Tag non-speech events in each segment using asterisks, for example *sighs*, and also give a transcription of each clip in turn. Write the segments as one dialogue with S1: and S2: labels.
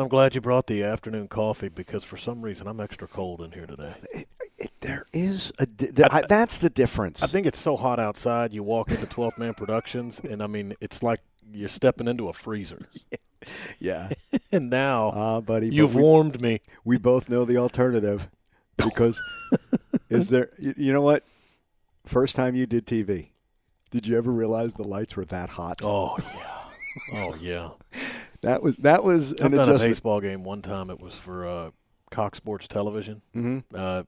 S1: I'm glad you brought the afternoon coffee because for some reason I'm extra cold in here today.
S2: It, it, there is a di- th- I, that's the difference.
S1: I think it's so hot outside. You walk into 12 Man Productions, *laughs* and I mean, it's like you're stepping into a freezer. *laughs*
S2: yeah. *laughs*
S1: and now,
S2: Ah, buddy,
S1: you've
S2: we-
S1: warmed me.
S2: We both know the alternative because is there? You know what? First time you did TV, did you ever realize the lights were that hot?
S1: Oh yeah, oh yeah.
S2: That was that was
S1: I've
S2: an
S1: done a baseball game one time. It was for uh, Cox Sports Television.
S2: Mhm.
S1: Uh,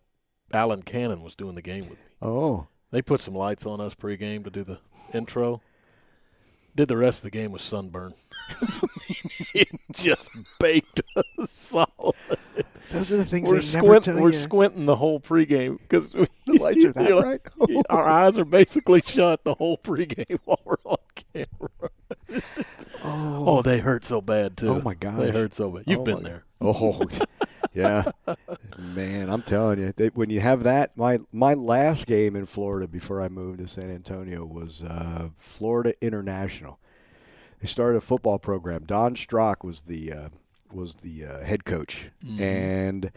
S1: Alan Cannon was doing the game with me.
S2: Oh,
S1: They put some lights on us pregame to do the intro. Did the rest of the game with sunburn. *laughs* it just baked us solid.
S2: those are the things
S1: We're, squint, we're squinting the whole pregame because *laughs*
S2: The lights are *laughs* that bright?
S1: our eyes are basically shut the whole pregame while we're on camera. Oh, they hurt so bad too.
S2: Oh, my
S1: god,
S2: they
S1: hurt so bad. You've
S2: Oh,
S1: been there. *laughs*
S2: Oh, yeah, man. I'm telling you, they, when you have that, my my last game in Florida before I moved to San Antonio was uh, Florida International. They started a football program. Don Strock was the uh, was the uh, head coach, and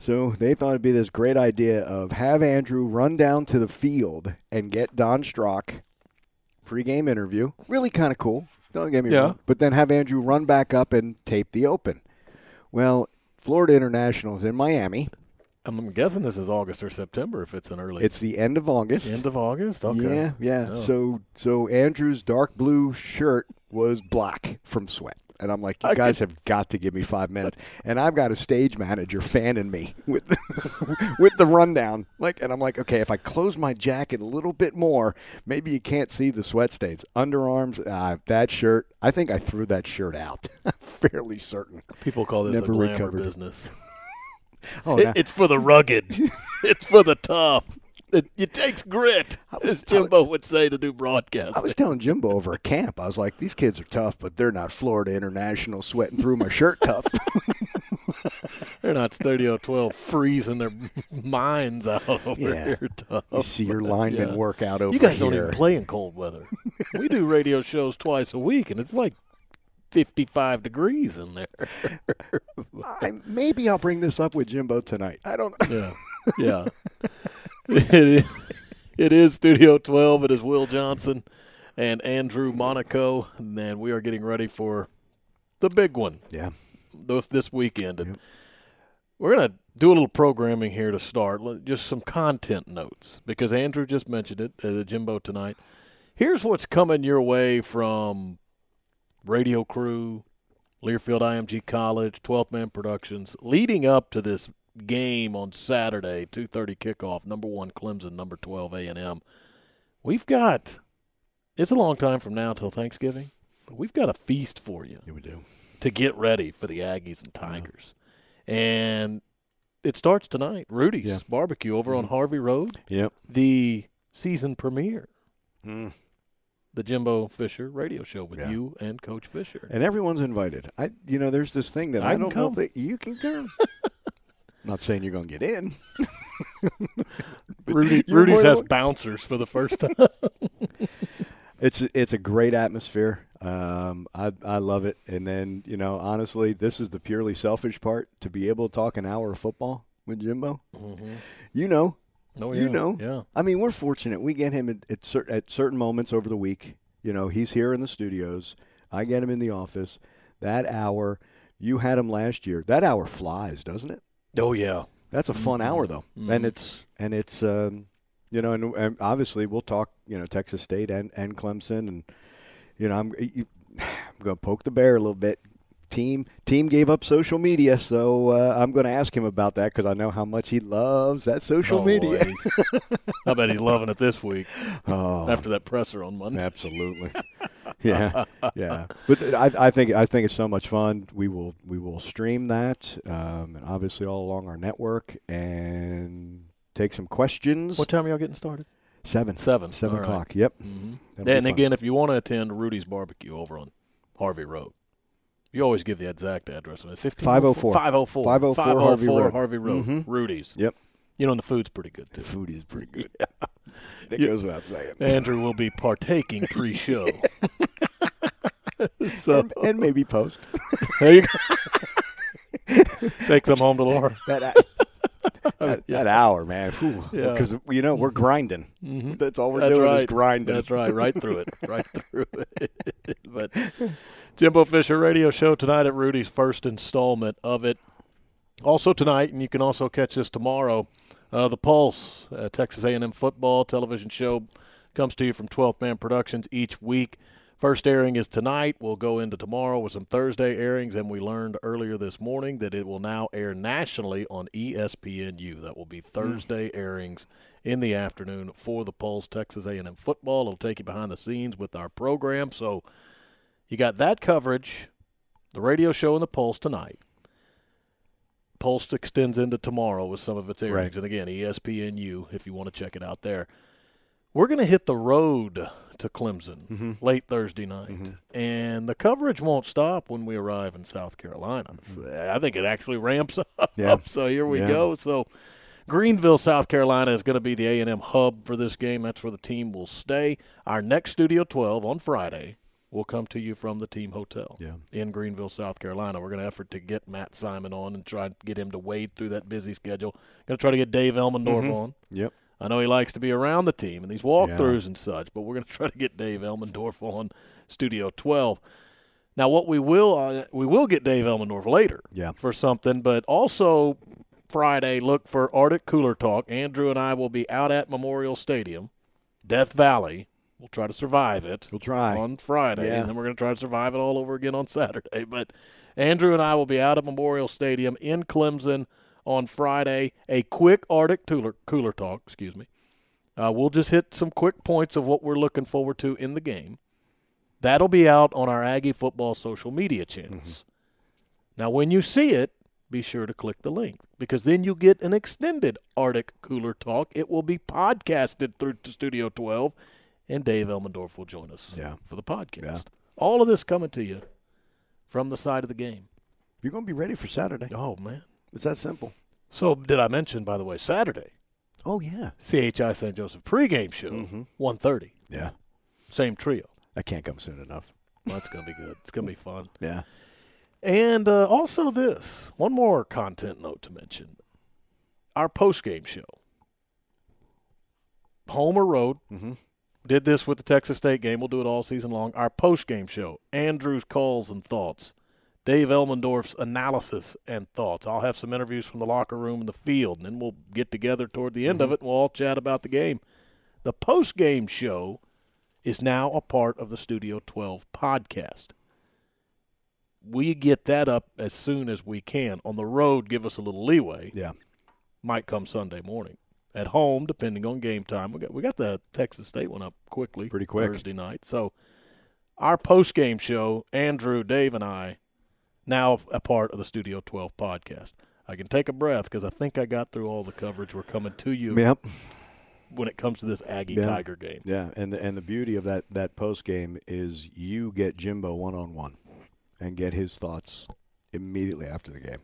S2: so they thought it'd be this great idea of have Andrew run down to the field and get Don Strock pregame interview. Really kind of cool. Don't get me
S1: Yeah.
S2: wrong. But then have Andrew run back up and tape the open. Well, Florida International is in Miami.
S1: I'm guessing this is August or September if it's an early.
S2: It's the end of August.
S1: end of August. Okay.
S2: Yeah, yeah.
S1: Oh.
S2: So so Andrew's dark blue shirt was black from sweat. And I'm like, you guys have got to give me five minutes. And I've got a stage manager fanning me with the, *laughs* with the rundown. Like, and I'm like, okay, if I close my jacket a little bit more, maybe you can't see the sweat stains. Underarms, uh, that shirt. I think I threw that shirt out. I'm *laughs* fairly certain.
S1: People call this
S2: Never
S1: a glamour
S2: recovered.
S1: business. *laughs*
S2: Oh,
S1: It- it's for the rugged. it's for the tough. It, it takes grit,
S2: was-
S1: as Jimbo would say to do broadcasting.
S2: I was telling Jimbo over at camp, I was like, these kids are tough, but they're not Florida International sweating through my shirt tough. *laughs*
S1: They're not Studio 12 freezing their minds out over
S2: Yeah.
S1: here tough.
S2: you see your linemen
S1: Yeah.
S2: work out over
S1: You guys
S2: here.
S1: don't even play in cold weather. we do radio shows twice a week, and it's like 55 degrees in there. *laughs*
S2: I, maybe I'll bring this up with Jimbo tonight. I don't know.
S1: Yeah. Yeah. *laughs* it, is, it is Studio 12. It is Will Johnson and Andrew Monaco. And then we are getting ready for the big one
S2: Yeah.
S1: this, this weekend. And we're going to do a little programming here to start, just some content notes, because Andrew just mentioned it, uh, Jimbo tonight. Here's what's coming your way from Radio Crew, Learfield IMG College, 12th Man Productions, leading up to this game on Saturday, 2:30 kickoff. Number one Clemson, number 12 A&M. We've got. It's a long time from now till Thanksgiving, but we've got a feast for you
S2: Yeah, we do.
S1: to get ready for the Aggies and Tigers, and it starts tonight. Rudy's
S2: Yeah.
S1: Barbecue over on
S2: Mhm.
S1: Harvey Road.
S2: Yep.
S1: The season premiere,
S2: Mm.
S1: the Jimbo Fisher radio show with
S2: Yeah.
S1: you and Coach Fisher.
S2: And everyone's invited. I, you know, there's this thing that
S1: I
S2: I, don't know
S1: come.
S2: if they, you can come. *laughs* Not saying you're going to get in. *laughs*
S1: Rudy, Rudy's has bouncers for the first time. *laughs*
S2: It's it's a great atmosphere. Um, I I love it. And then you know, honestly, this is the purely selfish part to be able to talk an hour of football with Jimbo. You know,
S1: Oh,
S2: You know.
S1: yeah.
S2: I mean, we're fortunate. We get him at at, cer- at certain moments over the week. You know, he's here in the studios. I get him in the office. That hour, you had him last year. That hour flies, doesn't it?
S1: Oh yeah.
S2: That's a fun hour though,
S1: Mhm.
S2: and it's and it's um, you know, and, and obviously we'll talk you know Texas State and and Clemson, and you know I'm you, *sighs* I'm going to poke the bear a little bit. Team team gave up social media, so uh, I'm going to ask him about that because I know how much he loves that social
S1: Oh,
S2: media.
S1: I bet he's loving it this week *laughs*
S2: oh,
S1: after that presser on Monday.
S2: Absolutely. *laughs* yeah, yeah. But I, I think I think it's so much fun. We will we will stream that, um, and obviously all along our network, and take some questions.
S1: What time are y'all getting started?
S2: Seven.
S1: Seven.
S2: Seven
S1: All right.
S2: o'clock. Yep.
S1: Mm-hmm. And again, if you want to attend Rudy's Barbecue over on Harvey Road, you always give the exact address. It's 15
S2: 504.
S1: 504.
S2: 504 Harvey Road.
S1: Harvey Road.
S2: Mhm.
S1: Rudy's.
S2: Yep.
S1: You know, and the food's pretty good,
S2: the
S1: too.
S2: food is pretty good. *laughs* That
S1: Yeah.
S2: goes without saying. *laughs*
S1: Andrew will be partaking pre-show. *laughs* so
S2: and, and maybe post
S1: there you go. Take some home to Laura.
S2: that. that,
S1: Yeah.
S2: that hour, man.
S1: Yeah.
S2: Because you know we're grinding.
S1: Mhm.
S2: That's all we're
S1: That's
S2: doing
S1: right.
S2: is grinding.
S1: That's right, right through it, right through it. but Jimbo Fisher radio show tonight at Rudy's first installment of it. Also tonight, and you can also catch this tomorrow. Uh, the Pulse, uh, Texas A&M football television show, comes to you from 12th Man Productions each week. First airing is tonight. We'll go into tomorrow with some Thursday airings, and we learned earlier this morning that it will now air nationally on ESPNU. That will be Thursday airings in the afternoon for the Pulse Texas A&M football. It'll take you behind the scenes with our program. So you got that coverage, the radio show and the Pulse tonight. Pulse extends into tomorrow with some of its airings,
S2: Right.
S1: and again, ESPNU if you want to check it out there. We're going to hit the road to Clemson
S2: Mm-hmm.
S1: late Thursday night, and the coverage won't stop when we arrive in South Carolina. So I think it actually ramps *laughs* up.
S2: Mm-hmm. Yeah.
S1: So here we
S2: Yeah.
S1: go. So Greenville, South Carolina is going to be the A&M hub for this game. That's where the team will stay. Our next Studio 12 on Friday will come to you from the team hotel
S2: Yeah.
S1: in Greenville, South Carolina. We're going to effort to get Matt Simon on and try and get him to wade through that busy schedule. Going to try to get Dave Elmendorf
S2: Mhm.
S1: on.
S2: Yep.
S1: I know he likes to be around the team and these walkthroughs and such, but we're going *laughs* to try to get Dave Elmendorf on Studio 12. Now, what we will uh, we will get Dave Elmendorf later
S2: Yeah.
S1: for something, but also Friday, look for Arctic Cooler Talk. Andrew and I will be out at Memorial Stadium, Death Valley. We'll try to survive it
S2: We'll try.
S1: on Friday,
S2: Yeah.
S1: and then we're going to try to survive it all over again on Saturday. But Andrew and I will be out at Memorial Stadium in Clemson on Friday. A quick Arctic cooler, cooler talk, excuse me. Uh, we'll just hit some quick points of what we're looking forward to in the game. That'll be out on our Aggie football social media channels. Now, when you see it, be sure to click the link because then you get an extended Arctic Cooler Talk. It will be podcasted through to Studio 12, and Dave Elmendorf will join us
S2: Yeah.
S1: for the podcast.
S2: Yeah.
S1: All of this coming to you from the side of the game.
S2: You're going to be ready for Saturday.
S1: Oh, man.
S2: It's that simple.
S1: So, did I mention, by the way, Saturday,
S2: Oh yeah.
S1: CHI St. Joseph pregame show,
S2: Mhm.
S1: 1.30,
S2: Yeah.
S1: same trio.
S2: I can't come soon enough.
S1: Well, that's going to be good. It's going to be fun. *laughs*
S2: Yeah.
S1: And uh, also this one more content note to mention: our post game show, Homer Road.
S2: Mm-hmm.
S1: Did this with the Texas State game. We'll do it all season long. Our post game show: Andrew's calls and thoughts, Dave Elmendorf's analysis and thoughts. I'll have some interviews from the locker room and the field, and then we'll get together toward the end of mm-hmm. it and we'll all chat about the game. The post game show is now a part of the Studio 12 podcast. we get that up as soon as we can. On the road, give us a little leeway.
S2: Yeah.
S1: Might come Sunday morning. At home, depending on game time, we got we got the Texas State one up quickly,
S2: Pretty quick.
S1: Thursday night. So our post game show, Andrew, Dave, and I, now a part of the Studio 12 podcast. I can take a breath because I think I got through all the coverage. We're coming to you
S2: Yep.
S1: when it comes to this Aggie
S2: Yeah.
S1: Tiger game.
S2: Yeah, and the, and the beauty of that that post game is you get Jimbo one on one, and get his thoughts immediately after the game.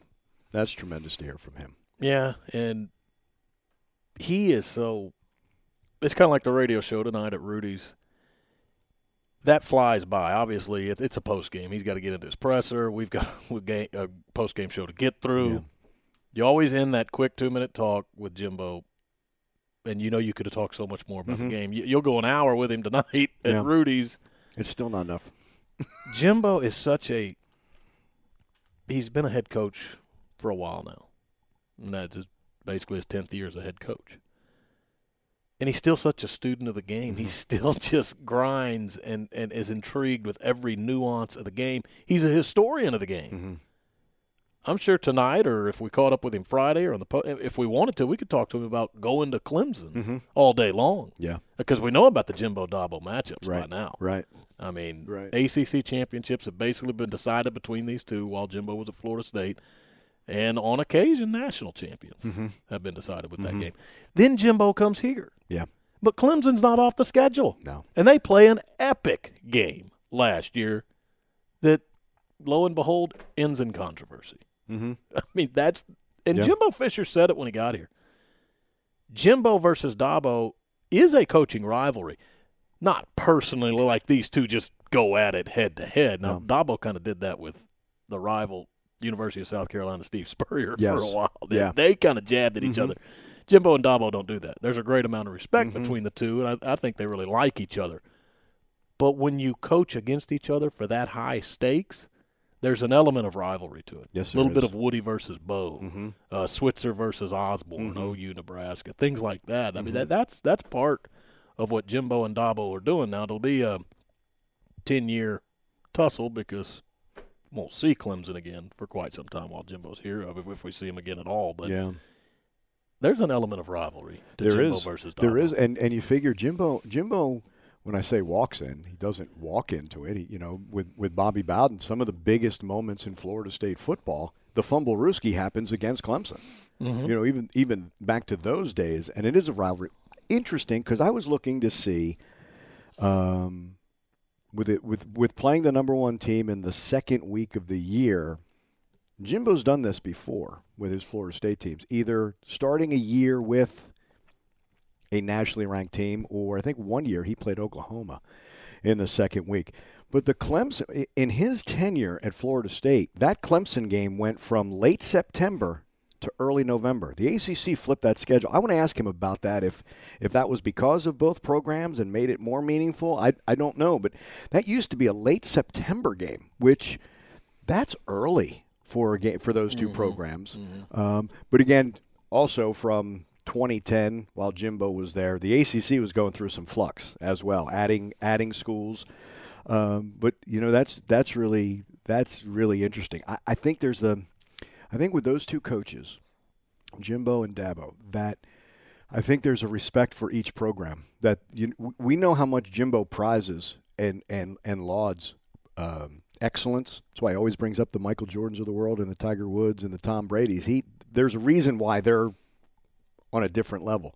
S2: That's tremendous to hear from him.
S1: Yeah, and he is so. It's kind of like the radio show tonight at Rudy's. That flies by. Obviously, it, it's a post game. He's got to get into his presser. We've got *laughs* a a post game show to get through.
S2: Yeah.
S1: You always end that quick two minute talk with Jimbo, and you know you could have talked so much more about
S2: Mhm.
S1: the game. You, you'll go an hour with him tonight *laughs* at
S2: Yeah.
S1: Rudy's.
S2: It's still not enough. *laughs*
S1: Jimbo is such a. He's been a head coach for a while now, and that's his, basically his tenth year as a head coach. And he's still such a student of the game. He *laughs* still just grinds and, and is intrigued with every nuance of the game. He's a historian of the game.
S2: Mm-hmm.
S1: I'm sure tonight, or if we caught up with him Friday, or on the po- if we wanted to, we could talk to him about going to Clemson
S2: Mhm.
S1: all day long
S2: Yeah.
S1: because we know about the Jimbo Dabo matchups
S2: Right.
S1: by now.
S2: Right.
S1: I mean,
S2: Right.
S1: ACC championships have basically been decided between these two while Jimbo was at Florida State. And on occasion, national champions
S2: Mm-hmm.
S1: have been decided with
S2: Mhm.
S1: that game. Then Jimbo comes here.
S2: Yeah.
S1: But Clemson's not off the schedule.
S2: No.
S1: And they play an epic game last year that, lo and behold, ends in controversy.
S2: Mm-hmm. *laughs*
S1: I mean, that's and
S2: Yeah.
S1: Jimbo Fisher said it when he got here. Jimbo versus Dabo is a coaching rivalry, not personally like these two just go at it head to head. Now
S2: No.
S1: Dabo kind of did that with the rival University of South Carolina Steve Spurrier
S2: Yes. *laughs*
S1: for a while. They,
S2: Yeah.
S1: they kind of jabbed at each
S2: Mhm.
S1: other. Jimbo and Dabo don't do that. There's a great amount of respect
S2: Mhm.
S1: between the two, and I, I think they really like each other. But when you coach against each other for that high stakes, there's an element of rivalry to it.
S2: Yes,
S1: a little
S2: there
S1: bit of Woody versus Bo,
S2: Mm-hmm.
S1: uh, Switzer versus Osborne,
S2: Mhm.
S1: OU, Nebraska, things like that. I mean,
S2: Mhm.
S1: that, that's that's part of what Jimbo and Dabo are doing now. It'll be a ten year tussle because won't see Clemson again for quite some time while Jimbo's here, if, if we see him again at all. But
S2: yeah.
S1: there's an element of rivalry to
S2: There
S1: Jimbo
S2: is.
S1: versus Dabo.
S2: There is, and and you figure Jimbo Jimbo. When I say walks in, he doesn't walk into it. He, you know, with with Bobby Bowden, some of the biggest moments in Florida State football, the fumblerooski happens against Clemson.
S1: Mhm.
S2: You know, even even back to those days, and it is a rivalry. Interesting because I was looking to see, um, with it with with playing the number one team in the second week of the year. Jimbo's done this before with his Florida State teams, either starting a year with a nationally ranked team, or I think one year he played Oklahoma in the second week. But the Clemson, in his tenure at Florida State, that Clemson game went from late September to early November. The ACC flipped that schedule. I want to ask him about that. If if that was because of both programs and made it more meaningful, I I don't know. But that used to be a late September game, which that's early for a game for those 2 programs. Um, but again, also from 2010, while Jimbo was there, the ACC was going through some flux as well, adding adding schools. Um, but you know that's that's really that's really interesting. I, I think there's a, I think with those two coaches, Jimbo and Dabo, that I think there's a respect for each program. That you, we know how much Jimbo prizes and and and lauds um, excellence. That's why he always brings up the Michael Jordans of the world and the Tiger Woods and the Tom Brady's. He there's a reason why they're on a different level,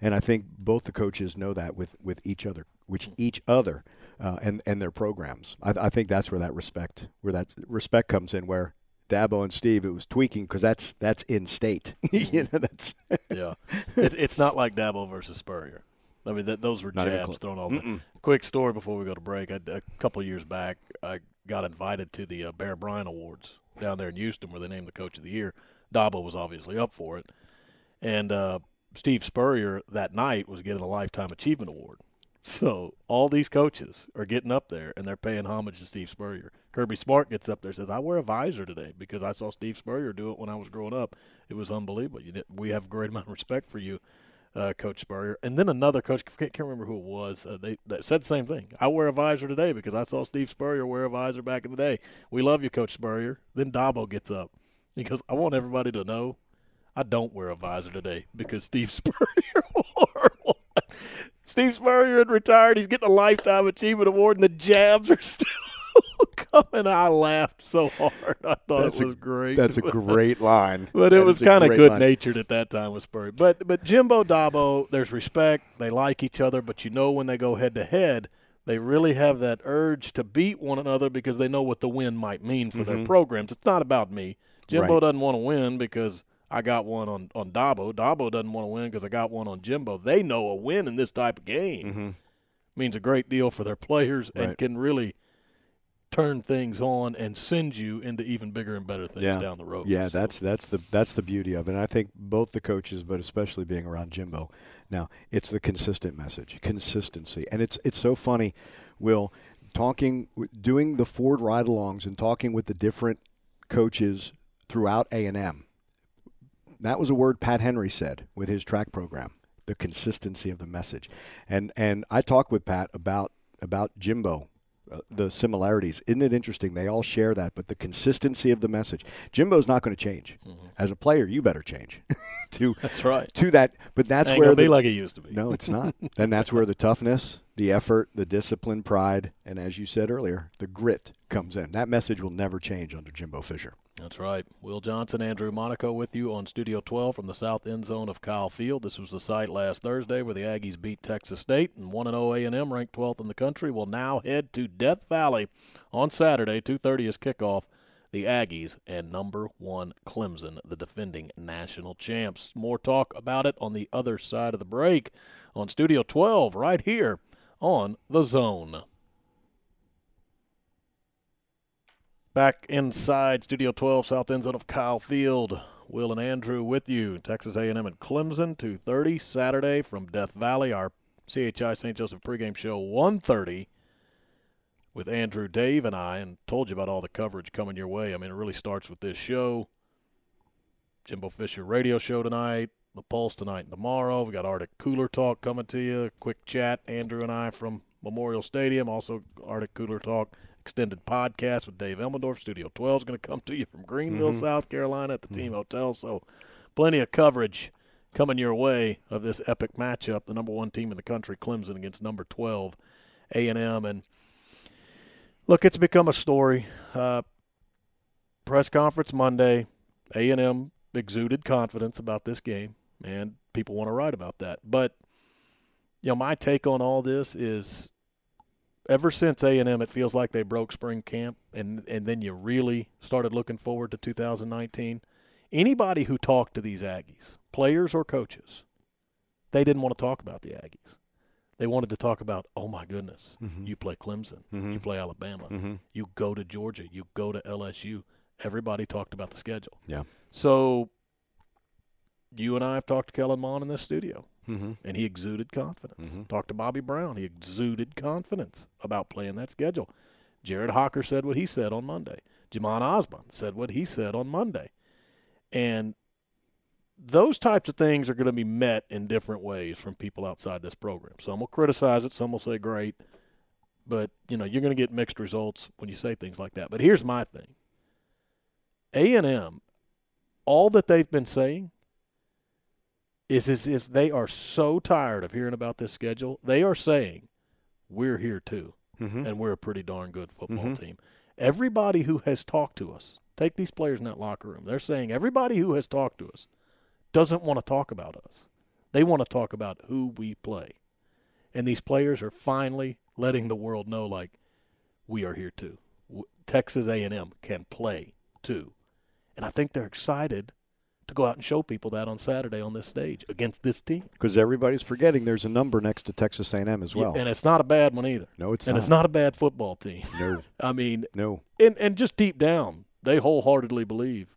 S2: and I think both the coaches know that with with each other, which each other, uh, and and their programs. I, I think that's where that respect where that respect comes in. Where Dabo and Steve, it was tweaking because that's that's in state. *laughs* you know, that's *laughs*
S1: yeah, it's it's not like Dabo versus Spurrier. I mean, that, those were
S2: Not
S1: jabs thrown all the Quick story before we go to break. I, a couple of years back, I got invited to the uh, Bear Bryant Awards down there in Houston, where they named the Coach of the Year. Dabo was obviously up for it, and uh, Steve Spurrier that night was getting a Lifetime Achievement Award. So all these coaches are getting up there and they're paying homage to Steve Spurrier. Kirby Smart gets up there and says, "I wear a visor today because I saw Steve Spurrier do it when I was growing up. It was unbelievable. We have a great amount of respect for you." uh, Coach Spurrier, and then another coach. I can't remember who it was. Uh, they that said the same thing. I wear a visor today because I saw Steve Spurrier wear a visor back in the day. We love you, Coach Spurrier. Then Dabo gets up. He goes, "I want everybody to know I don't wear a visor today because Steve *laughs* Spurrier wore one. Steve Spurrier had retired. He's getting a lifetime achievement award, and the jabs are *laughs* still coming. I laughed so hard. I thought
S2: That's
S1: it
S2: a-
S1: was great.
S2: That's a *laughs* great line.
S1: But it
S2: That
S1: was kind of good
S2: line.
S1: natured at that time with Spurrier. But but Jimbo Dabo, there's respect. They like each other, but you know when they go head to head, they really have that urge to beat one another because they know what the win might mean for their programs. It's not about me. Jimbo
S2: Mm-hmm. Right.
S1: doesn't want to win because I got one on on Dabo. Dabo doesn't want to win because I got one on Jimbo. They know a win in this type of game means a great deal for their players and
S2: Mm-hmm.
S1: Can really turn things on and send you into even bigger and better things
S2: Yeah.
S1: down the road.
S2: Yeah,
S1: So-
S2: that's that's the that's the beauty of it. And I think both the coaches, but especially being around Jimbo, now it's the consistent message, consistency, and it's it's so funny. Will talking, doing the Ford ride-alongs and talking with the different coaches throughout A and M. That was a word Pat Henry said with his track program. The consistency of the message, and and I talked with Pat about about Jimbo uh, the similarities. Isn't it interesting? They all share that, but the consistency of the message. Jimbo's not going to change. As a player, you better change *laughs* to
S1: That's right.
S2: to that. But that's
S1: Ain't
S2: where
S1: gonna
S2: the,
S1: be like it used to be.
S2: no, it's not. and that's where the toughness, the effort, the discipline, pride, and as you said earlier, the grit comes in. That message will never change under Jimbo Fisher.
S1: That's right. Will Johnson, Andrew Monaco with you on Studio 12 from the south end zone of Kyle Field. This was the site last Thursday where the Aggies beat Texas State and 1-0 A&M, ranked 12th in the country, will now head to Death Valley on Saturday, 2.30 is kickoff. The Aggies and number one Clemson, the defending national champs. More talk about it on the other side of the break on Studio 12 right here on The Zone. Back inside Studio 12, South End Zone of Kyle Field. Will and Andrew with you. Texas A&M and Clemson, 2.30 Saturday from Death Valley. Our CHI St. Joseph pregame show, 1.30 with Andrew, Dave, and I. And told you about all the coverage coming your way. I mean, it really starts with this show. Jimbo Fisher radio show tonight. The Pulse tonight and tomorrow. We got Arctic Cooler Talk coming to you. Quick chat, Andrew and I from Memorial Stadium. Also, Arctic Cooler Talk extended podcast with Dave Elmendorf. Studio 12 is going to come to you from Greenville, South Carolina at the Team Hotel. So, plenty of coverage coming your way of this epic matchup. The number one team in the country, Clemson, against number 12, A&M. And look, it's become a story. Uh, press conference Monday, A&M exuded confidence about this game, and people want to write about that. But you know, my take on all this is ever since A&M it feels like they broke spring camp and and then you really started looking forward to 2019. Anybody who talked to these Aggies, players or coaches, they didn't want to talk about the Aggies. They wanted to talk about, "Oh my goodness, mm-hmm. you play Clemson, mm-hmm. you play Alabama, mm-hmm. you go to Georgia, you go to LSU." Everybody talked about the schedule.
S2: Yeah.
S1: So you and I have talked to Kellen Mond in this studio,
S2: Mm-hmm.
S1: and he exuded confidence.
S2: Mhm.
S1: Talked to Bobby Brown, he exuded confidence about playing that schedule. Jared Hocker said what he said on Monday. Jhamon Ausbon said what he said on Monday. And those types of things are going to be met in different ways from people outside this program. Some will criticize it, some will say great, but you know you're going to get mixed results when you say things like that. But here's my thing: A and M, all that they've been saying is as if they are so tired of hearing about this schedule. They are saying, "We're here too,
S2: Mm-hmm.
S1: and we're a pretty darn good football
S2: Mhm.
S1: team." Everybody who has talked to us, take these players in that locker room. They're saying everybody who has talked to us doesn't want to talk about us. They want to talk about who we play. And these players are finally letting the world know like we are here too. Texas A&M can play too. And I think they're excited to go out and show people that on Saturday on this stage against this team.
S2: Because everybody's forgetting there's a number next to Texas A&M as well.
S1: And it's not a bad one either.
S2: no, it's
S1: and
S2: not.
S1: it's not a bad football team.
S2: No, *laughs*
S1: I mean,
S2: no.
S1: and and just deep down, they wholeheartedly believe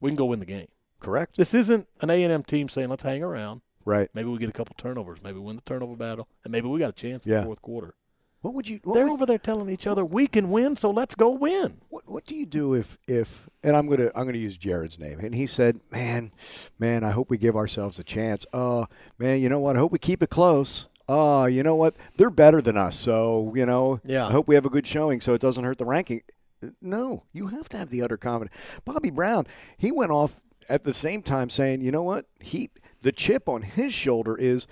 S1: we can go win the game.
S2: Correct.
S1: This isn't an A&M team saying let's hang around.
S2: Right.
S1: Maybe we get a couple turnovers. Maybe win the turnover battle, and maybe we got a chance in
S2: Yeah.
S1: the fourth quarter.
S2: What would you? What
S1: They're
S2: would,
S1: over there telling each other we can win, so let's go win.
S2: what, what do you do if if and I'm gonna I'm gonna use Jared's name and he said, man, man, I hope we give ourselves a chance. Oh, man, you know what? I hope we keep it close. Oh, you know what? They're better than us, so you know.
S1: Yeah.
S2: I hope we have a good showing, so it doesn't hurt the ranking. No, you have to have the utter confidence. Bobby Brown, he went off at the same time saying, you know what? He the chip on his shoulder is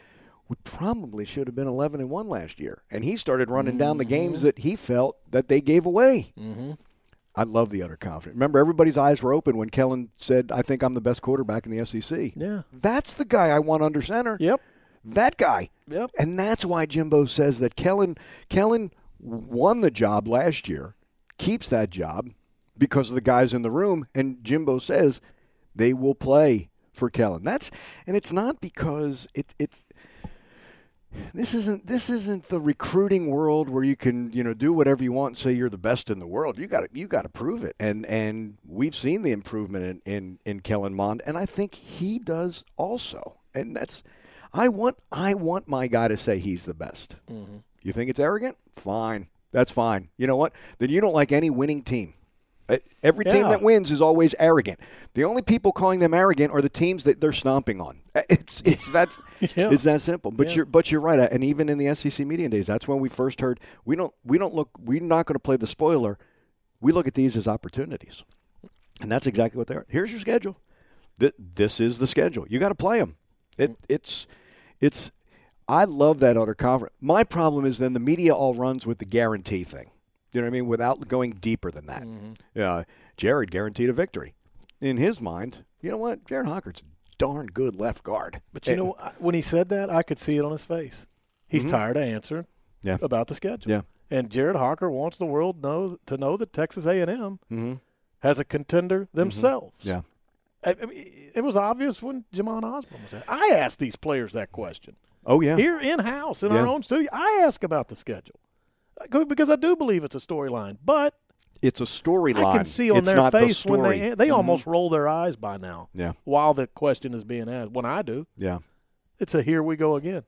S2: we probably should have been 11 and 1 last year. And he started running down the games that he felt that they gave away. Mm-hmm. I love the utter confidence. Remember, everybody's eyes were open when Kellen said, I think I'm the best quarterback in the SEC.
S1: Yeah.
S2: That's the guy I want under center.
S1: Yep.
S2: That guy.
S1: Yep.
S2: And that's why Jimbo says that Kellen Kellen won the job last year, keeps that job because of the guys in the room, and Jimbo says they will play for Kellen. That's and it's not because it it's this isn't this isn't the recruiting world where you can you know do whatever you want and say you're the best in the world. You got you got to prove it, and and we've seen the improvement in, in in Kellen Mond, and I think he does also. And that's I want I want my guy to say he's the best. Mm-hmm. You think it's arrogant? Fine, that's fine. You know what? Then you don't like any winning team. Uh, Every team
S1: Yeah.
S2: that wins is always arrogant. The only people calling them arrogant are the teams that they're stomping on. Uh, It's *laughs* it's that's
S1: Yeah.
S2: it's that simple. But
S1: Yeah.
S2: you're but you're right. uh, And even in the SEC media days, that's when we first heard we don't we don't look we're not going to play the spoiler. We look at these as opportunities, and that's exactly what they are. Here's your schedule. Th- This is the schedule. You got to play them. It it's it's. I love that other confidence. My problem is then the media all runs with the guarantee thing. You know what I mean? Without going deeper than that. Yeah, Jared guaranteed a victory. In his mind, you know what? Jared Hocker's a darn good left guard.
S1: But you know, when he said that, I could see it on his face. He's tired of answering
S2: Mm-hmm. Yeah.
S1: about the schedule.
S2: Yeah.
S1: And Jared Hocker wants the world know to know that Texas A&M
S2: Mm-hmm.
S1: has a contender themselves.
S2: Yeah.
S1: I, I mean, it was obvious when Jhamon Ausbon was there. I asked these players that question
S2: Oh yeah.
S1: here in house in our own studio. I ask about the schedule because I do believe it's a storyline, but
S2: It's a storyline.
S1: I can see on
S2: it's
S1: their face
S2: the
S1: when they they
S2: Mhm.
S1: almost roll their eyes by now.
S2: Yeah.
S1: While the question is being asked, when I do,
S2: Yeah.
S1: it's a here we go again.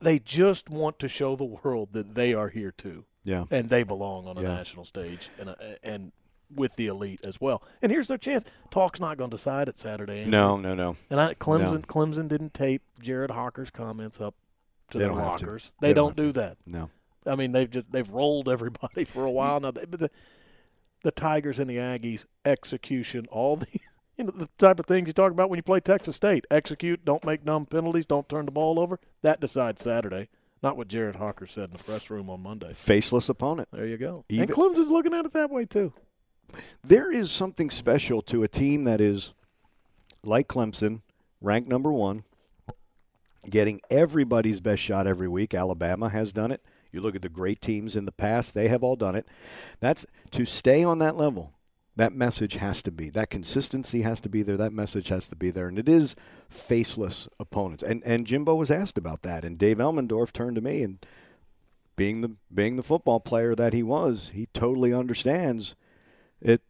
S1: They just want to show the world that they are here too,
S2: Yeah.
S1: and they belong on a
S2: Yeah.
S1: national stage and a, and with the elite as well. And here's their chance. Talk's not going to decide it Saturday.
S2: No, no, no.
S1: And I, Clemson,
S2: No.
S1: Clemson didn't tape Jared Hocker's comments up to
S2: They don't to. They
S1: They,
S2: don't
S1: don't, do that.
S2: No.
S1: I mean, they've just they've rolled everybody *laughs* for a while now. But the, the Tigers and the Aggies execution, all the *laughs* you know the type of things you talk about when you play Texas State. Execute, don't make dumb penalties, don't turn the ball over. That decides Saturday. Not what Jared Hocker said in the press room on Monday.
S2: Faceless opponent.
S1: There you go.
S2: Even-
S1: and Clemson's looking at it that way too.
S2: There is something special to a team that is like Clemson, ranked number one, getting everybody's best shot every week. Alabama has done it. You look at the great teams in the past, they have all done it. That's to stay on that level. That message has to be. That consistency has to be there. That message has to be there. And it is faceless opponents. And and Jimbo was asked about that. And Dave Elmendorf turned to me and being the being the football player that he was, he totally understands it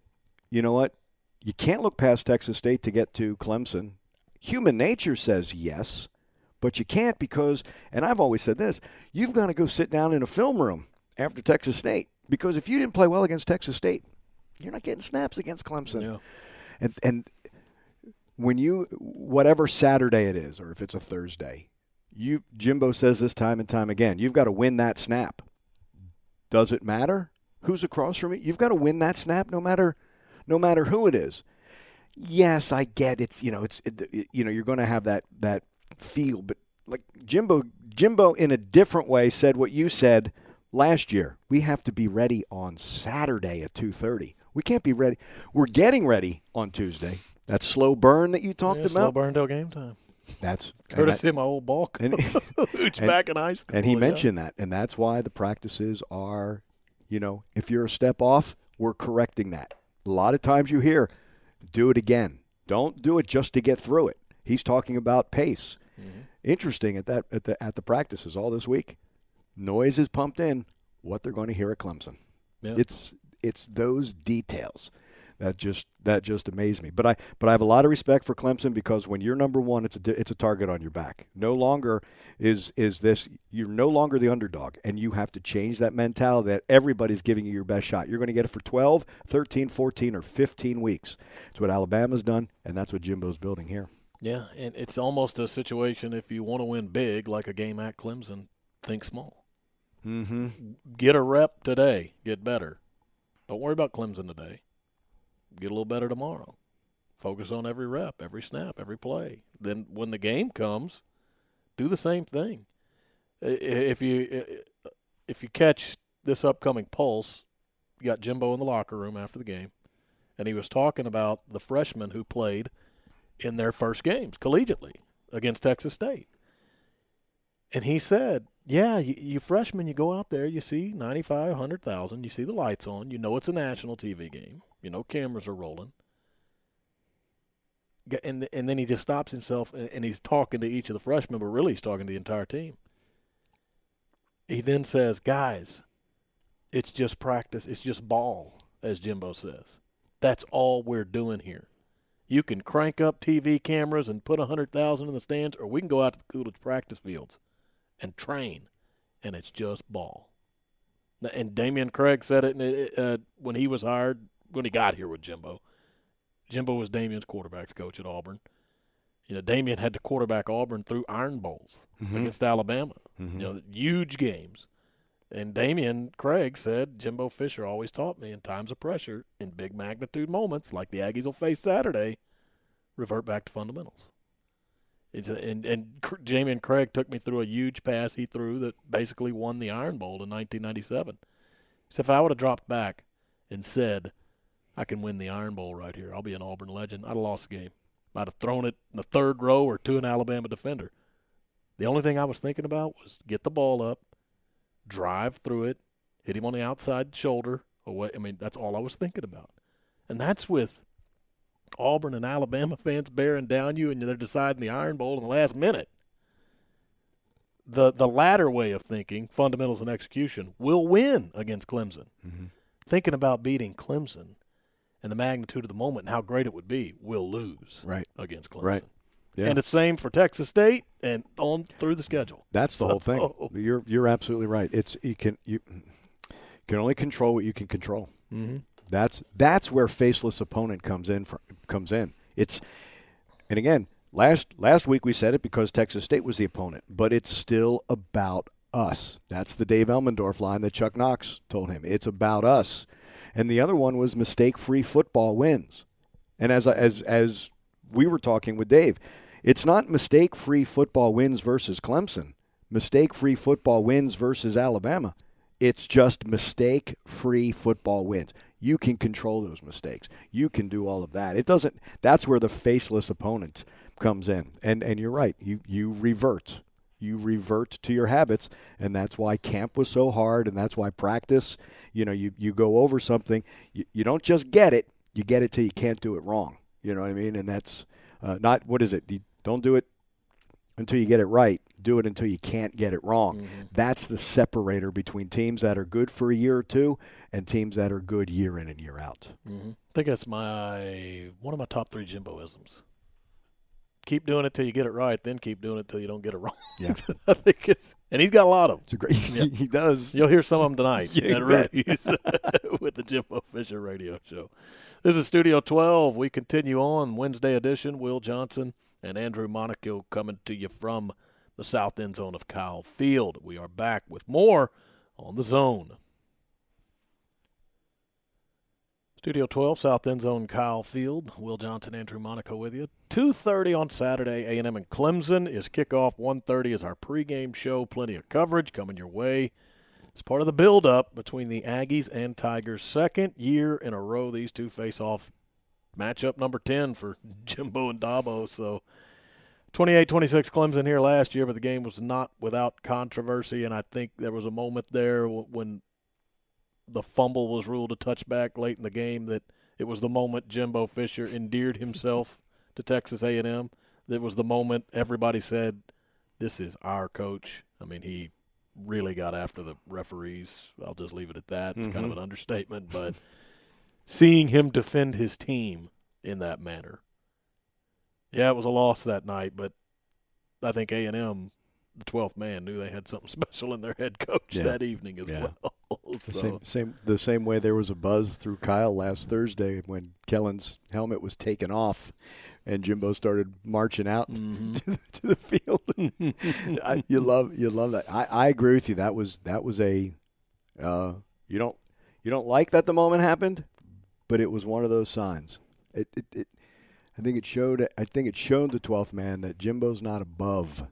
S2: you know what? You can't look past Texas State to get to Clemson. Human nature says yes, but you can't because, and I've always said this, you've got to go sit down in a film room after Texas State because if you didn't play well against Texas State, you're not getting snaps against Clemson.
S1: Yeah.
S2: And and when you whatever Saturday it is, or if it's a Thursday, you Jimbo says this time and time again, you've got to win that snap. Does it matter who's across from you? You've got to win that snap no matter no matter who it is. Yes, I get it's you know it's it, you know you're going to have that that feel, but like Jimbo Jimbo in a different way said what you said last year. We have to be ready on Saturday at 2:30. We can't be ready. We're getting ready on Tuesday. That slow burn that you talked
S1: Yeah, slow
S2: about.
S1: burn till game time.
S2: That's *laughs*
S1: Courtesy of my old ball
S2: and- *laughs* and-
S1: back in high school.
S2: and he
S1: yeah.
S2: mentioned that, and that's why the practices are, you know, if you're a step off, we're correcting that. A lot of times you hear, do it again. Don't do it just to get through it. He's talking about pace.
S1: Mm-hmm.
S2: Interesting at that at the at the practices all this week. Noise is pumped in. What they're going to hear at Clemson.
S1: Yeah.
S2: It's it's those details That just that just amazed me. But I but I have a lot of respect for Clemson because when you're number one, it's a it's a target on your back. No longer is is this you're no longer the underdog, and you have to change that mentality that everybody's giving you your best shot. You're going to get it for 12, 13, 14, or 15 weeks. It's what Alabama's done, and that's what Jimbo's building here.
S1: Yeah, and it's almost a situation if you want to win big, like a game at Clemson, think small.
S2: Mm-hmm.
S1: Get a rep today, get better. Don't worry about Clemson today. Get a little better tomorrow. Focus on every rep, every snap, every play. Then when the game comes, do the same thing. If you if you catch this upcoming pulse, you got Jimbo in the locker room after the game, and he was talking about the freshmen who played in their first games collegiately against Texas State. And he said, "Yeah, you, you freshmen, you go out there, you see 95, 100,000, you see the lights on, you know it's a national TV game, you know cameras are rolling." And and then he just stops himself and, and he's talking to each of the freshmen, but really he's talking to the entire team. He then says, "Guys, it's just practice. It's just ball," as Jimbo says. That's all we're doing here. You can crank up TV cameras and put a hundred thousand in the stands, or we can go out to the Coolidge practice fields and train, and it's just ball. And Dameyune Craig said it uh, when he was hired when he got here with Jimbo. Jimbo was Dameyune's quarterbacks coach at Auburn. You know, Dameyune had to quarterback Auburn through Iron Bowls against Alabama. You know, huge games. And Dameyune Craig said, Jimbo Fisher always taught me in times of pressure, in big magnitude moments like the Aggies will face Saturday, revert back to fundamentals. It's a, and and Dameyune Craig took me through a huge pass he threw that basically won the Iron Bowl in 1997. He said, if I would have dropped back and said, I can win the Iron Bowl right here, I'll be an Auburn legend, I'd have lost the game. I'd have thrown it in the third row or to an Alabama defender. The only thing I was thinking about was get the ball up, drive through it, hit him on the outside shoulder. Away. I mean, that's all I was thinking about. And that's with Auburn and Alabama fans bearing down you, and they're deciding the Iron Bowl in the last minute. The the latter way of thinking, fundamentals and execution, will win against Clemson. Mm-hmm. Thinking about beating Clemson and the magnitude of the moment and how great it would be, will lose
S2: Right.
S1: against Clemson.
S2: Right. Yeah.
S1: And it's same for Texas State and on through the schedule.
S2: That's the whole thing.
S1: So-
S2: You're you're absolutely right. It's you can you can only control what you can control.
S1: Mm-hmm.
S2: That's that's where faceless opponent comes in. For, comes in. It's and again last last week we said it because Texas State was the opponent, but it's still about us. That's the Dave Elmendorf line that Chuck Knox told him. It's about us. And the other one was mistake-free football wins. And as as as we were talking with Dave, it's not mistake-free football wins versus Clemson. Mistake-free football wins versus Alabama. It's just mistake-free football wins. You can control those mistakes. You can do all of that. It doesn't that's where the faceless opponent comes in. And and you're right. You you revert. You revert to your habits and that's why camp was so hard and that's why practice, you know, you you go over something, you, you don't just get it, you get it till you can't do it wrong. You know what I mean? And that's uh, not what is it? Don't do it until you get it right. Do it until you can't get it wrong. That's the separator between teams that are good for a year or two and teams that are good year in and year out.
S1: Mm-hmm. I think that's my one of my top three Jimboisms. Keep doing it till you get it right, then keep doing it till you don't get it wrong.
S2: Yeah. *laughs*
S1: I think it's and he's got a lot of them.
S2: It's a great. *laughs* he does.
S1: You'll hear some of them tonight *laughs*
S2: Yeah,
S1: at
S2: you bet.
S1: Rudy's with the Jimbo Fisher Radio Show. This is Studio 12. We continue on Wednesday edition. Will Johnson and Andrew Monaco coming to you from the south end zone of Kyle Field. We are back with more on the zone. Studio 12, South End Zone, Kyle Field. Will Johnson, Andrew Monaco with you. 2.30 on Saturday, A&M and Clemson is kickoff. 1.30 is our pregame show. Plenty of coverage coming your way. It's part of the build-up between the Aggies and Tigers. Second year in a row these two face off. Matchup number 10 for *laughs* Jimbo and Dabo. So 28-26 Clemson here last year, but the game was not without controversy, and I think there was a moment there when the fumble was ruled a touchback late in the game that it was the moment Jimbo Fisher endeared himself to Texas A&M. That was the moment everybody said, "This is our coach." I mean, he really got after the referees. I'll just leave it at that. It's kind of mm-hmm. an understatement, but *laughs* seeing him defend his team in that manner. Yeah, it was a loss that night, but I think A and M, the twelfth man, knew they had something *laughs* special in their head coach
S2: Yeah.
S1: that evening as
S2: Yeah.
S1: well. *laughs*
S2: The
S1: so,
S2: same, same, the same way there was a buzz through Kyle last Thursday when Kellen's helmet was taken off, and Jimbo started marching out *laughs*
S1: Mhm.
S2: to, the, to the field. I, you love, you love that. I, I agree with you. That was that was a, uh, you don't you don't like that the moment happened, but it was one of those signs. It, it, it I think it showed. I think it showed the twelfth man that Jimbo's not above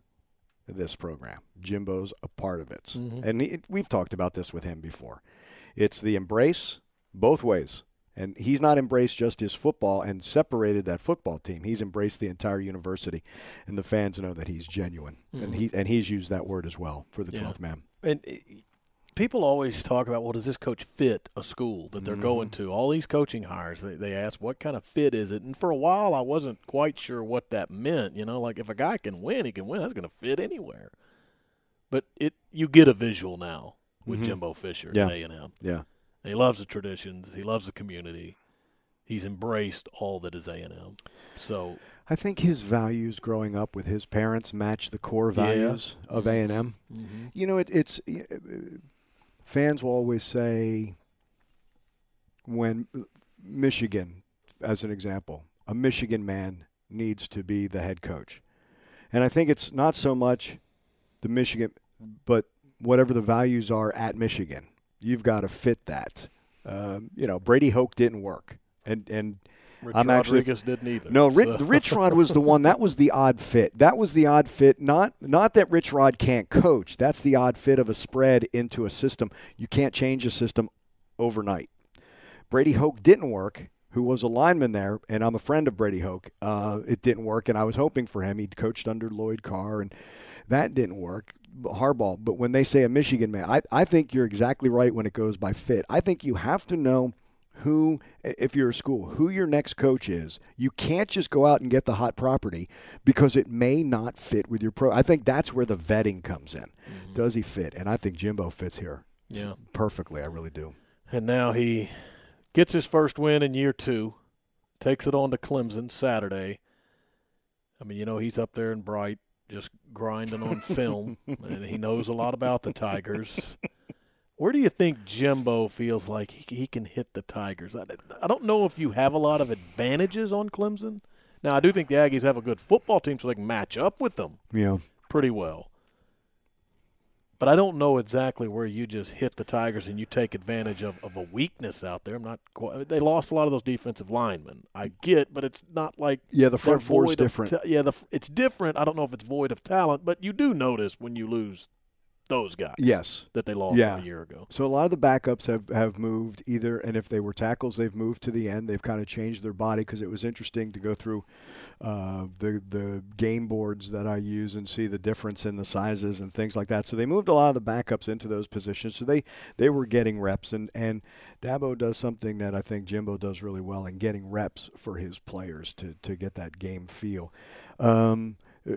S2: this program. Jimbo's a part of it,
S1: Mhm.
S2: and he, we've talked about this with him before. It's the embrace both ways, and he's not embraced just his football and separated that football team. He's embraced the entire university, and the fans know that he's genuine, and he and he's used that word as well for the
S1: Yeah.
S2: twelfth man.
S1: and uh, people always talk about, well, does this coach fit a school that they're going
S2: Mm-hmm.
S1: to? All these coaching hires, they, they ask, what kind of fit is it? And for a while, I wasn't quite sure what that meant. You know, like if a guy can win, he can win. That's going to fit anywhere. But it, you get a visual now with
S2: Mhm.
S1: Jimbo Fisher
S2: Yeah.
S1: at A and M.
S2: Yeah.
S1: He loves the traditions. He loves the community. He's embraced all that is A and M. So
S2: I think his values growing up with his parents match the core
S1: Yeah.
S2: values of A and M.
S1: mhm.
S2: You know, it, it's uh, fans will always say when Michigan, as an example, a Michigan man needs to be the head coach, and I think it's not so much the Michigan, but whatever the values are at Michigan, you've got to fit that. Um, you know, Brady Hoke didn't work, and and
S1: Rich
S2: I'm actually-
S1: Rodriguez didn't either.
S2: no, Rich,
S1: so-
S2: Rich Rod was the one. That was the odd fit. That was the odd fit. Not not that Rich Rod can't coach. That's the odd fit of a spread into a system. You can't change a system overnight. Brady Hoke didn't work. Who was a lineman there, and I'm a friend of Brady Hoke. Uh, it didn't work, and I was hoping for him. He'd coached under Lloyd Carr, and that didn't work. Harbaugh. But when they say a Michigan man, I, I think you're exactly right when it goes by fit. I think you have to know who, if you're a school, who your next coach is. You can't just go out and get the hot property because it may not fit with your pro. I think that's where the vetting comes in. Mm-hmm. Does he fit? And I think Jimbo fits here
S1: Yeah.
S2: perfectly. I really do.
S1: And now he gets his first win in year two, takes it on to Clemson Saturday. I mean, you know, he's up there in Bright, just grinding on film, *laughs* and he knows a lot about the Tigers. Where do you think Jimbo feels like he, he can hit the Tigers? I, I don't know if you have a lot of advantages on Clemson. Now, I do think the Aggies have a good football team, so they can match up with them
S2: Yeah.
S1: pretty well. But I don't know exactly where you just hit the Tigers and you take advantage of, of a weakness out there. I'm not quite, they lost a lot of those defensive linemen. I get, but it's not like
S2: Yeah, the front four is
S1: of
S2: different.
S1: yeah, the, it's different. I don't know if it's void of talent, but you do notice when you lose those guys.
S2: Yes.
S1: that they lost
S2: Yeah.
S1: a year ago.
S2: So a lot of the backups have, have moved either, and if they were tackles, they've moved to the end. They've kind of changed their body because it was interesting to go through uh, the the game boards that I use and see the difference in the sizes and things like that. So they moved a lot of the backups into those positions. So they, they were getting reps, and and Dabo does something that I think Jimbo does really well in getting reps for his players to to get that game feel. Um, uh,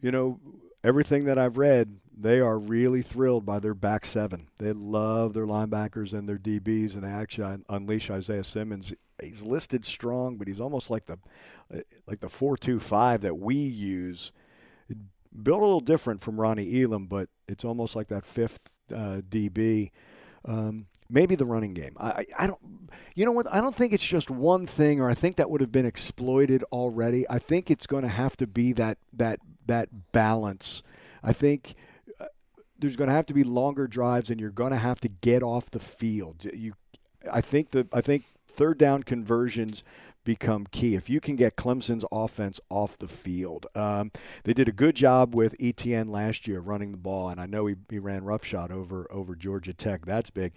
S2: you know, everything that I've read, they are really thrilled by their back seven. They love their linebackers and their DBs, and they actually unleash Isaiah Simmons. He's listed strong, but he's almost like the uh, like the four two five that we use. Built a little different from Ronnie Elam, but it's almost like that fifth uh, DB. Um, maybe the running game. I, I I don't. You know what? I don't think it's just one thing, or I think that would have been exploited already. I think it's going to have to be that that that balance. I think there's going to have to be longer drives, and you're going to have to get off the field. You, I think the I think third down conversions become key. If you can get Clemson's offense off the field, um, they did a good job with Etienne last year running the ball, and I know he, he ran roughshod over over Georgia Tech. That's big.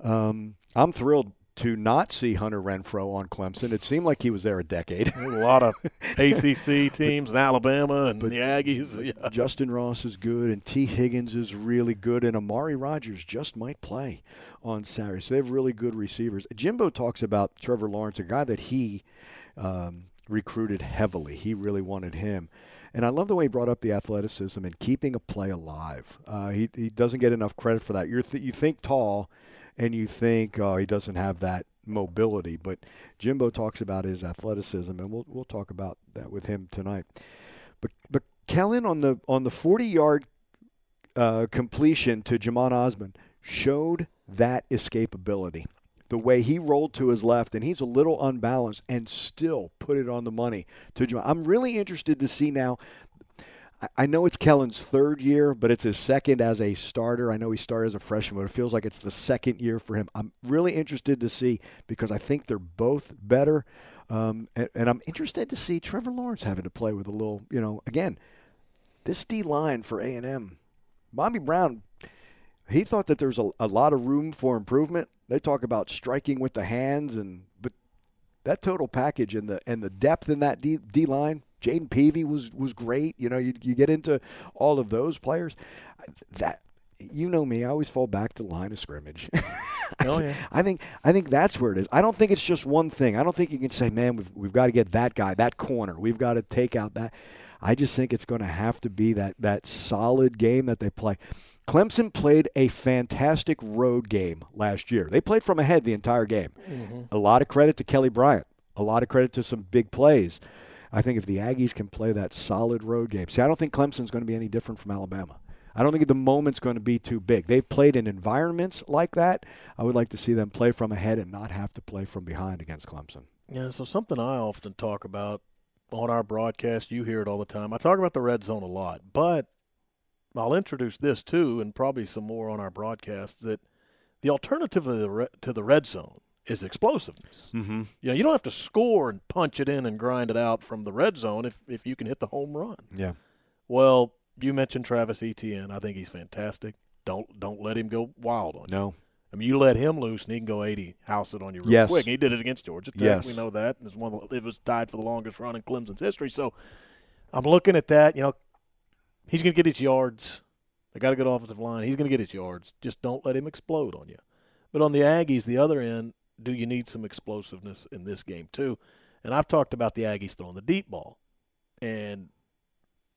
S2: Um, I'm thrilled to not see Hunter Renfrow on Clemson. It seemed like he was there a decade.
S1: A lot of *laughs* ACC teams in Alabama and the Aggies. Yeah.
S2: Justyn Ross is good, and Tee Higgins is really good, and Amari Rodgers just might play on Saturday. So they have really good receivers. Jimbo talks about Trevor Lawrence, a guy that he um, recruited heavily. He really wanted him. And I love the way he brought up the athleticism and keeping a play alive. Uh, he, he doesn't get enough credit for that. You're th- you think tall, and you think, oh, he doesn't have that mobility. But Jimbo talks about his athleticism, and we'll we'll talk about that with him tonight. But but Kellen on the on the 40 yard uh, completion to Jhamon Ausbon showed that escapability. The way he rolled to his left, and he's a little unbalanced, and still put it on the money to Jhamon. I'm really interested to see now I know it's Kellen's third year, but it's his second as a starter. I know he started as a freshman, but it feels like it's the second year for him. I'm really interested to see because I think they're both better. Um, and, and, I'm interested to see Trevor Lawrence having to play with a little, you know, again, this D line for A&M. Bobby Brown, he thought that there's a, a lot of room for improvement. They talk about striking with the hands, and but that total package and the and the depth in that D, D line Jayden Peevy was was great. You know, you you get into all of those players. That you know me, I always fall back to line of scrimmage. *laughs*
S1: oh yeah.
S2: I think I think that's where it is. I don't think it's just one thing. I don't think you can say, man, we've we've got to get that guy, that corner. We've got to take out that. I just think it's going to have to be that that solid game that they play. Clemson played a fantastic road game last year. They played from ahead the entire game. Mm-hmm. A lot of credit to Kelly Bryant. A lot of credit to some big plays. I think if the Aggies can play that solid road game, see, I don't think Clemson's going to be any different from Alabama. I don't think the moment's going to be too big. They've played in environments like that. I would like to see them play from ahead and not have to play from behind against Clemson.
S1: Yeah, so something I often talk about on our broadcast, you hear it all the time. I talk about the red zone a lot, but I'll introduce this too, and probably some more on our broadcast. That the alternative to the red zone is explosiveness.
S2: Mm-hmm.
S1: You know, you don't have to score and punch it in and grind it out from the red zone if, if you can hit the home run.
S2: Yeah.
S1: Well, you mentioned Travis Etienne. I think he's fantastic. Don't don't let him go wild on you.
S2: No.
S1: I mean, you let him loose and he can go 80, house it on you real
S2: yes.
S1: quick. And he did it against Georgia Tech.
S2: Yes.
S1: We know that. And it's one it was tied for the longest run in Clemson's history. So I'm looking at that. You know, he's going to get his yards. They got a good offensive line. He's going to get his yards. Just don't let him explode on you. But on the Aggies, the other end, do you need some explosiveness in this game too? And I've talked about the Aggies throwing the deep ball, and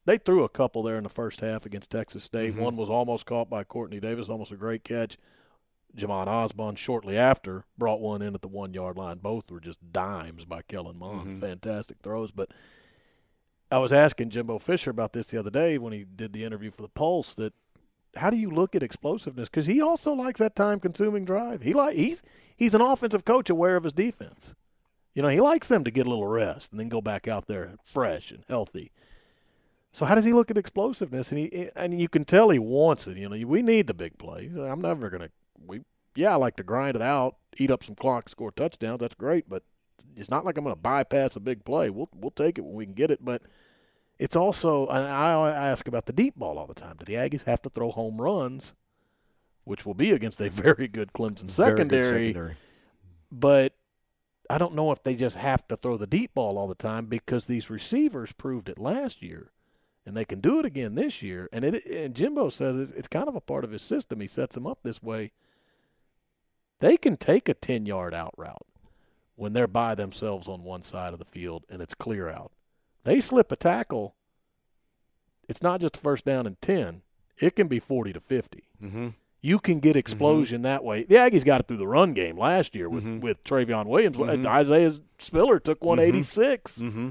S1: they threw a couple there in the first half against Texas State. Mm-hmm. One was almost caught by Quartney Davis, almost a great catch. Jhamon Ausbon shortly after brought one in at the one yard line. Both were just dimes by Kellen Mond. Mm-hmm. Fantastic throws. But I was asking Jimbo Fisher about this the other day when he did the interview for the Pulse that how do you look at explosiveness? Because he also likes that time-consuming drive. He like he's he's an offensive coach aware of his defense. You know, he likes them to get a little rest and then go back out there fresh and healthy. So how does he look at explosiveness? And he and you can tell he wants it. You know, we need the big play. I'm never gonna. We yeah, I like to grind it out, eat up some clock, score touchdowns. That's great, but it's not like I'm gonna bypass a big play. We'll we'll take it when we can get it, but it's also, I ask about the deep ball all the time. Do the Aggies have to throw home runs, which will be against a *laughs* very good Clemson secondary?
S2: Good secondary.
S1: But I don't know if they just have to throw the deep ball all the time because these receivers proved it last year, and they can do it again this year. And it and Jimbo says it's kind of a part of his system. He sets them up this way. They can take a ten yard out route when they're by themselves on one side of the field and it's clear out they slip a tackle, it's not just first down and 10. It can be 40 to 50.
S2: Mm-hmm.
S1: You can get explosion mm-hmm. that way. The Aggies got it through the run game last year with, mm-hmm. with Trayveon Williams. Mm-hmm. Isaiah Spiller took 186.
S2: Mm-hmm. Mm-hmm.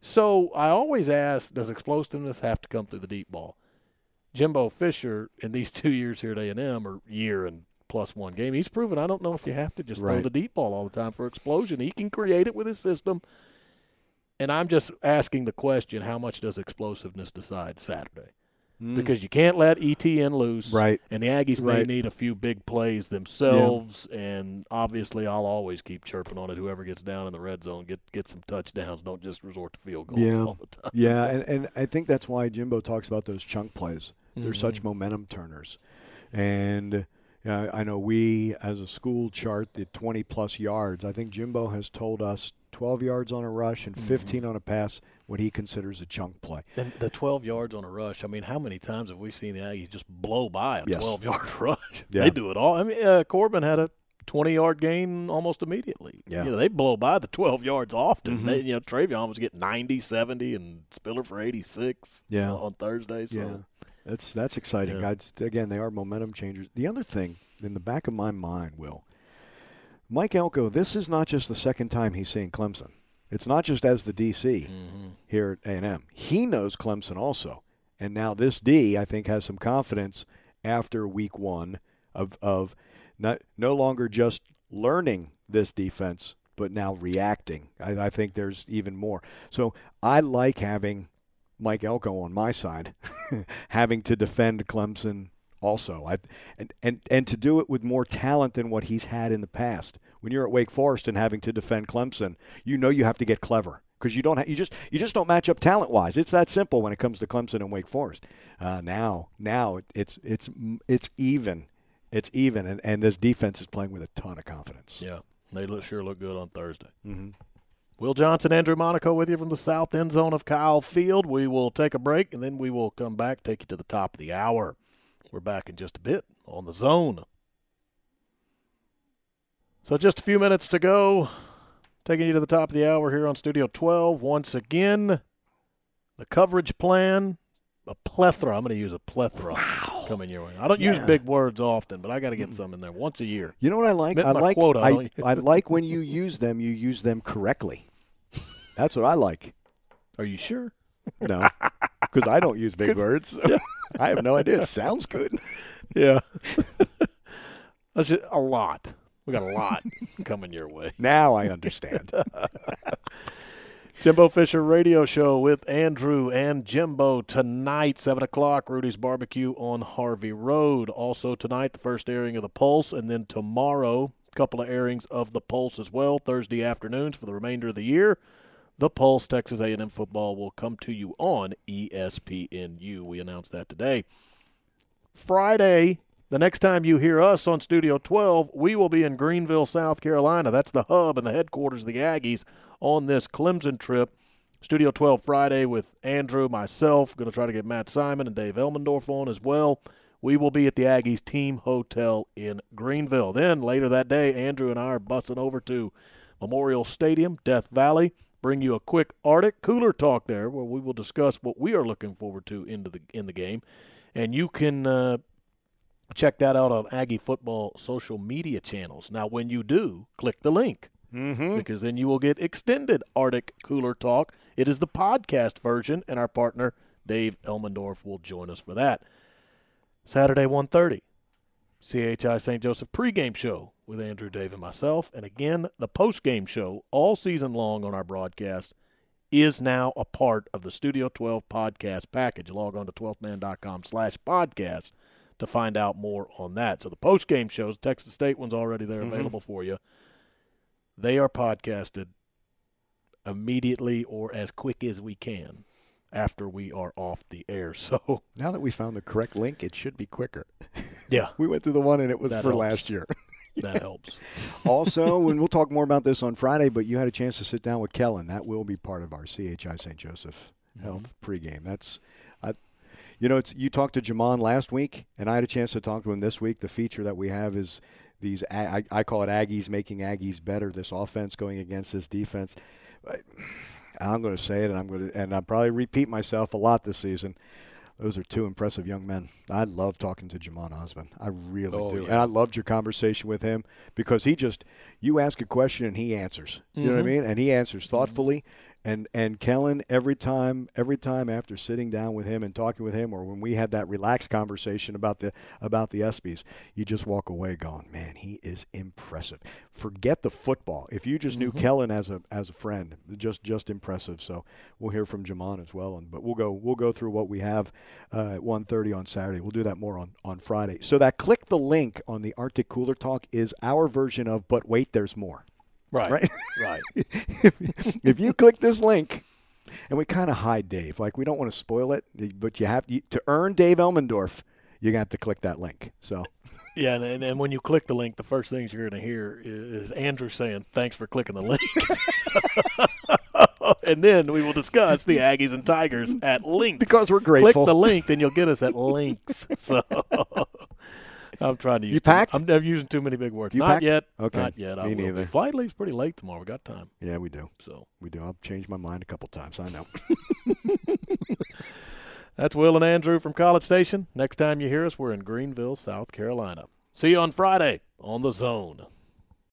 S1: So I always ask, does explosiveness have to come through the deep ball? Jimbo Fisher in these *laughs* two years here at A&M, or year and plus one game, he's proven I don't know if you have to just right. throw the deep ball all the time for explosion. He can create it with his system – and I'm just asking the question: How much does explosiveness decide Saturday? Mm. Because you can't let Etienne loose,
S2: right?
S1: And the Aggies right. may need a few big plays themselves, yeah. and obviously, I'll always keep chirping on it. Whoever gets down in the red zone, get get some touchdowns. Don't just resort to field goals
S2: yeah.
S1: all the time.
S2: Yeah, and and I think that's why Jimbo talks about those chunk plays. They're mm-hmm. such momentum turners, and. Yeah, I know we, as a school, chart the 20 plus yards. I think Jimbo has told us 12 yards on a rush and mm-hmm. 15 mm-hmm. on a pass what he considers a chunk play.
S1: And the 12 yards on a rush, I mean, how many times have we seen the Aggies just blow by a
S2: yes.
S1: 12 yard *laughs* rush?
S2: Yeah.
S1: They do it all. I mean, uh, Corbin had a 20 yard gain almost immediately.
S2: Yeah.
S1: You know, they blow by the 12 yards often. Mm-hmm. They, you know, Trayveon was getting 90, 70, and Spiller for 86
S2: yeah.
S1: on Thursday. So.
S2: Yeah. That's, that's exciting. Yeah. Guys, again, they are momentum changers. The other thing in the back of my mind, Will, Mike Elko, this is not just the second time he's seen Clemson. It's not just as the DC mm-hmm. here at A&M. He knows Clemson also. And now this D, I think, has some confidence after week one of, of not, no longer just learning this defense, but now reacting. I, I think there's even more. So I like having Mike Elko on my side, *laughs* having to defend Clemson also. I, and, and, and to do it with more talent than what he's had in the past. When you're at Wake Forest and having to defend Clemson, you know you have to get clever because you don't ha- you just you just don't match up talent wise. It's that simple when it comes to Clemson and Wake Forest. Uh, now now it's it's it's even, it's even, and, and this defense is playing with a ton of confidence.
S1: Yeah, they look, sure look good on Thursday.
S2: Mm-hmm.
S1: Will Johnson, Andrew Monaco with you from the south end zone of Kyle Field. We will take a break and then we will come back, take you to the top of the hour. We're back in just a bit on the zone. So, just a few minutes to go. Taking you to the top of the hour here on Studio 12. Once again, the coverage plan, a plethora. I'm going to use a plethora coming your way. I don't use big words often, but I got to get some in there once a year.
S2: You know what I like?
S1: Met
S2: I like
S1: quota,
S2: I. I like when you use them. You use them correctly. That's what I like.
S1: Are you sure?
S2: No, because I don't use big *laughs* words. *laughs* *laughs* I have no idea. It sounds good.
S1: Yeah. That's just a lot. We got a lot coming your way.
S2: Now I understand.
S1: Jimbo Fisher Radio Show with Andrew and Jimbo tonight, 7 o'clock, Rudy's Barbecue on Harvey Road. Also tonight, the first airing of The Pulse, and then tomorrow, a couple of airings of The Pulse as well, Thursday afternoons for the remainder of the year. The Pulse, Texas A&M football will come to you on ESPNU. We announced that today. Friday, the next time you hear us on Studio 12, we will be in Greenville, South Carolina. That's the hub and the headquarters of the Aggies on this Clemson trip. Studio 12 Friday with Andrew, myself. Going to try to get Matt Simon and Dave Elmendorf on as well. We will be at the Aggies Team Hotel in Greenville. Then later that day, Andrew and I are bussing over to Memorial Stadium, Death Valley. Bring you a quick Arctic cooler talk there, where we will discuss what we are looking forward to into the in the game, and you can uh, check that out on Aggie Football social media channels. Now, when you do, click the link
S2: mm-hmm.
S1: because then you will get extended Arctic Cooler Talk. It is the podcast version, and our partner Dave Elmendorf will join us for that. Saturday 1.30, CHI St. Joseph pregame show with Andrew, Dave, and myself. And again, the post game show all season long on our broadcast is now a part of the Studio 12 podcast package. Log on to 12thman.com slash podcast to find out more on that. So the post game shows, Texas State one's already there mm-hmm. available for you. They are podcasted immediately or as quick as we can after we are off the air. *laughs* So
S2: Now that we found the correct link, it should be quicker.
S1: yeah, *laughs*
S2: We went through the one and it was
S1: That
S2: for
S1: helps.
S2: last year. *laughs*
S1: that helps. *laughs*
S2: also, and we'll talk more about this on Friday, but you had a chance to sit down with Kellen. That will be part of our CHI St. Joseph mm-hmm. Health pregame. That's, I, you know, it's, you talked to Jhamon last week, and I had a chance to talk to him this week. The feature that we have is these, I call it Aggies making Aggies better. This offense going against this defense. I, I'm going to say it, and I'm going to, and I'll probably repeat myself a lot this season. Those are two impressive young men. I love talking to Jhamon Ausbon. I really
S1: Oh,
S2: do.
S1: yeah.
S2: And I loved your conversation with him because he just you ask a question and he answers. You know what I
S1: Mhm.
S2: mean? And he answers thoughtfully. And and Kellen every time every time after sitting down with him and talking with him or when we had that relaxed conversation about the about the ESPYs, you just walk away going, "Man, he is impressive." Forget the football. If you just knew Kellen as a as a friend, just just impressive. So we'll hear from Jhamon as well, and but we'll go we'll go through what we have uh, at 1:30 on Saturday. We'll do that more on on Friday. So that click the link on the Arctic Cooler Talk is our version of but wait, there's more.
S1: Right.
S2: Right.
S1: Right. *laughs*
S2: if you click this link, and we kind of hide Dave, like we don't want to spoil it, but you have you, to earn Dave Elmendorf. You got to have to click that link. So
S1: Yeah, and, and, when you click the link, the first things you're going to hear is, is Andrew saying, "Thanks for clicking the link," *laughs* and then we will discuss the Aggies and Tigers at length.
S2: because we're grateful.
S1: Click the link, and you'll get us at length. So *laughs* I'm trying to use.
S2: You
S1: too-
S2: packed?
S1: I'm, I'm using too many big words.
S2: You
S1: Not
S2: packed?
S1: yet.
S2: Okay.
S1: Not yet. I
S2: Me
S1: be.
S2: neither.
S1: Flight leaves pretty late tomorrow. We got time.
S2: yeah, we do,
S1: So
S2: we do. I've changed my mind a couple times. I know. *laughs*
S1: That's Will and Andrew from College Station. Next time you hear us, we're in Greenville, South Carolina. See you on Friday on the Zone.